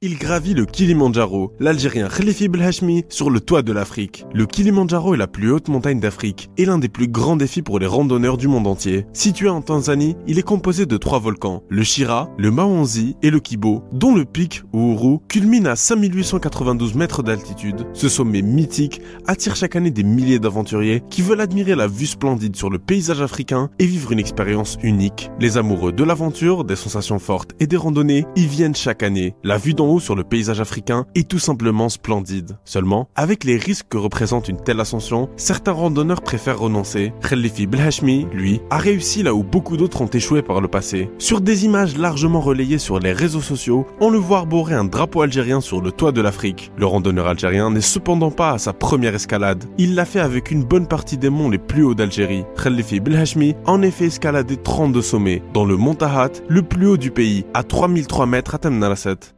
Il gravit le Kilimandjaro, l'Algérien Khalifi Belhashmi, sur le toit de l'Afrique. Le Kilimandjaro est la plus haute montagne d'Afrique et l'un des plus grands défis pour les randonneurs du monde entier. Situé en Tanzanie, il est composé de trois volcans, le Shira, le Mawanzi et le Kibo, dont le pic, Uhuru, culmine à 5892 mètres d'altitude. Ce sommet mythique attire chaque année des milliers d'aventuriers qui veulent admirer la vue splendide sur le paysage africain et vivre une expérience unique. Les amoureux de l'aventure, des sensations fortes et des randonnées y viennent chaque année. La vue sur le paysage africain est tout simplement splendide. Seulement, avec les risques que représente une telle ascension, certains randonneurs préfèrent renoncer. Khalifi Belhashmi, lui, a réussi là où beaucoup d'autres ont échoué par le passé. Sur des images largement relayées sur les réseaux sociaux, on le voit arborer un drapeau algérien sur le toit de l'Afrique. Le randonneur algérien n'est cependant pas à sa première escalade. Il l'a fait avec une bonne partie des monts les plus hauts d'Algérie. Khalifi Belhashmi a en effet escaladé 32 sommets, dont le Mont Tahat, le plus haut du pays, à 3003 mètres à Tamnaraset.